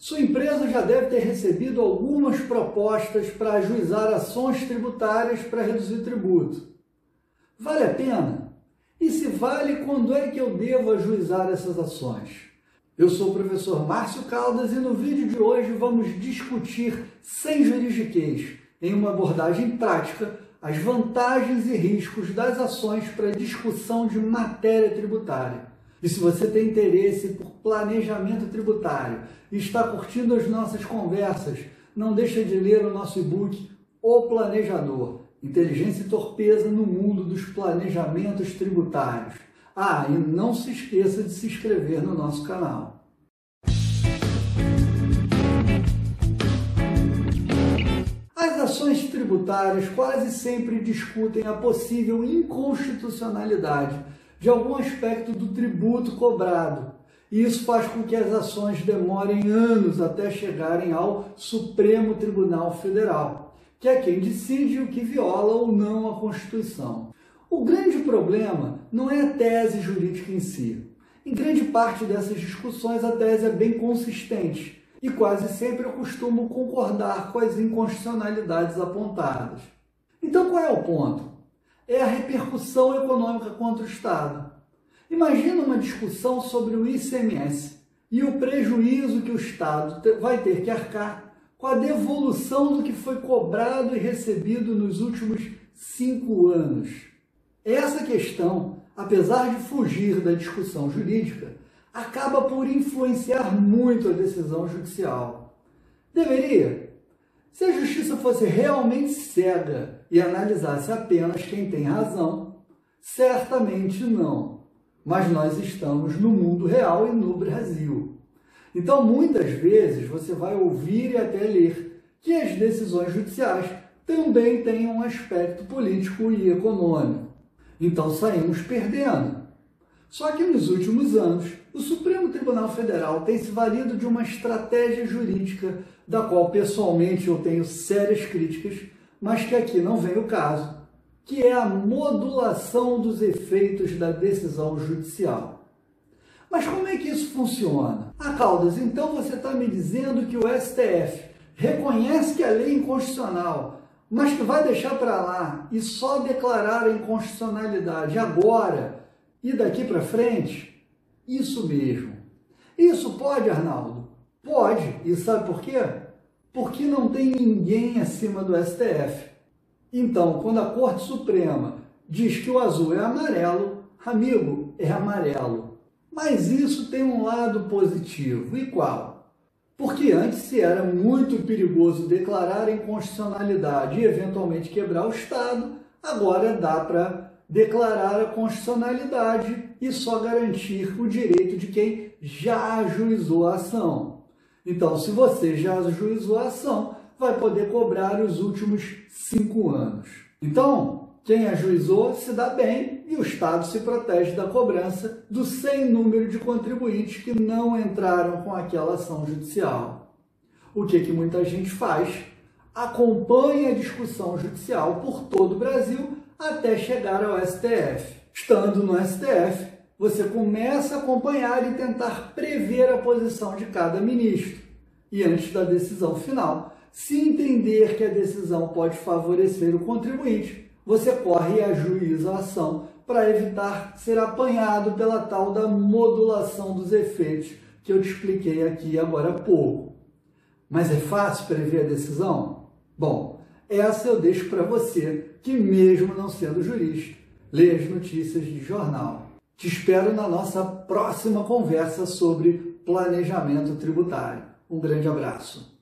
Sua empresa já deve ter recebido algumas propostas para ajuizar ações tributárias para reduzir tributo. Vale a pena? E se vale, quando é que eu devo ajuizar essas ações? Eu sou o professor Márcio Caldas e no vídeo de hoje vamos discutir sem juridiquês, em uma abordagem prática, as vantagens e riscos das ações para discussão de matéria tributária. E se você tem interesse por planejamento tributário e está curtindo as nossas conversas, não deixe de ler o nosso e-book O Planejador, Inteligência e Torpeza no Mundo dos Planejamentos Tributários. Ah, e não se esqueça de se inscrever no nosso canal. As ações tributárias quase sempre discutem a possível inconstitucionalidade de algum aspecto do tributo cobrado. E isso faz com que as ações demorem anos até chegarem ao Supremo Tribunal Federal, que é quem decide o que viola ou não a Constituição. O grande problema não é a tese jurídica em si. Em grande parte dessas discussões, a tese é bem consistente e quase sempre eu costumo concordar com as inconstitucionalidades apontadas. Então, qual é o ponto? É a repercussão econômica contra o Estado. Imagina uma discussão sobre o ICMS e o prejuízo que o Estado vai ter que arcar com a devolução do que foi cobrado e recebido nos últimos cinco anos. Essa questão, apesar de fugir da discussão jurídica, acaba por influenciar muito a decisão judicial. Deveria? Se a justiça fosse realmente cega e analisasse apenas quem tem razão, certamente não. Mas nós estamos no mundo real e no Brasil. Então, muitas vezes, você vai ouvir e até ler que as decisões judiciais também têm um aspecto político e econômico. Então, saímos perdendo. Só que nos últimos anos, o Supremo Tribunal Federal tem se valido de uma estratégia jurídica da qual pessoalmente eu tenho sérias críticas, mas que aqui não vem o caso, que é a modulação dos efeitos da decisão judicial. Mas como é que isso funciona? Ah, Caldas, então você está me dizendo que o STF reconhece que a lei é inconstitucional, mas que vai deixar para lá e só declarar a inconstitucionalidade agora e daqui para frente? Isso mesmo. Isso pode, Arnaldo? Pode. E sabe por quê? Porque não tem ninguém acima do STF. Então, quando a Corte Suprema diz que o azul é amarelo, amigo, é amarelo. Mas isso tem um lado positivo. E qual? Porque antes se era muito perigoso declarar inconstitucionalidade e eventualmente quebrar o Estado, agora dá para declarar a constitucionalidade e só garantir o direito de quem já ajuizou a ação. Então, se você já ajuizou a ação, vai poder cobrar os últimos cinco anos. Então, quem ajuizou se dá bem e o Estado se protege da cobrança do sem número de contribuintes que não entraram com aquela ação judicial. O que, que muita gente faz? Acompanha a discussão judicial por todo o Brasil até chegar ao STF. Estando no STF, você começa a acompanhar e tentar prever a posição de cada ministro. E antes da decisão final, se entender que a decisão pode favorecer o contribuinte, você corre e ajuiza a ação para evitar ser apanhado pela tal da modulação dos efeitos que eu te expliquei aqui agora há pouco. Mas é fácil prever a decisão? Bom, essa eu deixo para você, que mesmo não sendo jurista, lê as notícias de jornal. Te espero na nossa próxima conversa sobre planejamento tributário. Um grande abraço.